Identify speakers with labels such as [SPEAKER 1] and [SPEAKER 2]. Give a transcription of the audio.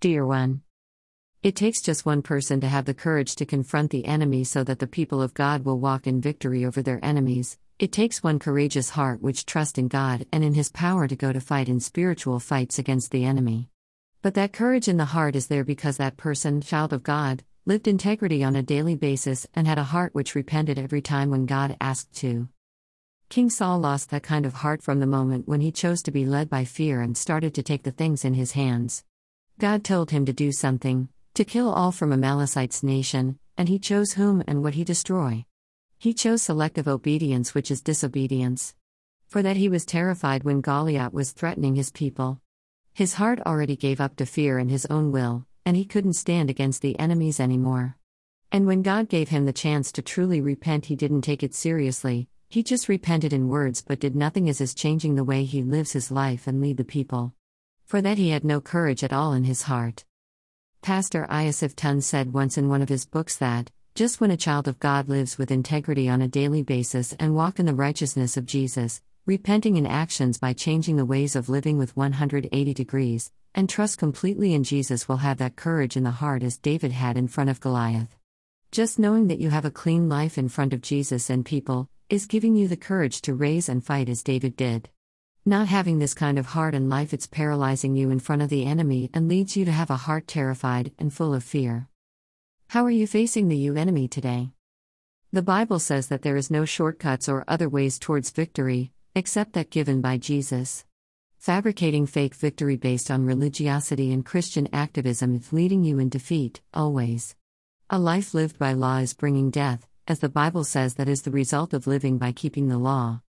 [SPEAKER 1] Dear one, it takes just one person to have the courage to confront the enemy so that the people of God will walk in victory over their enemies. It takes one courageous heart which trusts in God and in His power to go to fight in spiritual fights against the enemy. But that courage in the heart is there because that person, child of God, lived integrity on a daily basis and had a heart which repented every time when God asked to. King Saul lost that kind of heart from the moment when he chose to be led by fear and started to take the things in his hands. God told him to do something, to kill all from Amalekite's nation, and he chose whom and what he destroy. He chose selective obedience, which is disobedience. For that he was terrified when Goliath was threatening his people. His heart already gave up to fear and his own will, and he couldn't stand against the enemies anymore. And when God gave him the chance to truly repent, he didn't take it seriously, he just repented in words but did nothing as is changing the way he lives his life and lead the people for that he had no courage at all in his heart. Pastor Iosif Ton said once in one of his books that, just when a child of God lives with integrity on a daily basis and walk in the righteousness of Jesus, repenting in actions by changing the ways of living with 180 degrees, and trust completely in Jesus will have that courage in the heart as David had in front of Goliath. Just knowing that you have a clean life in front of Jesus and people is giving you the courage to raise and fight as David did. Not having this kind of heart and life, it's paralyzing you in front of the enemy and leads you to have a heart terrified and full of fear. How are you facing the you enemy today? The Bible says that there is no shortcuts or other ways towards victory, except that given by Jesus. Fabricating fake victory based on religiosity and Christian activism is leading you in defeat, always. A life lived by law is bringing death, as the Bible says that is the result of living by keeping the law.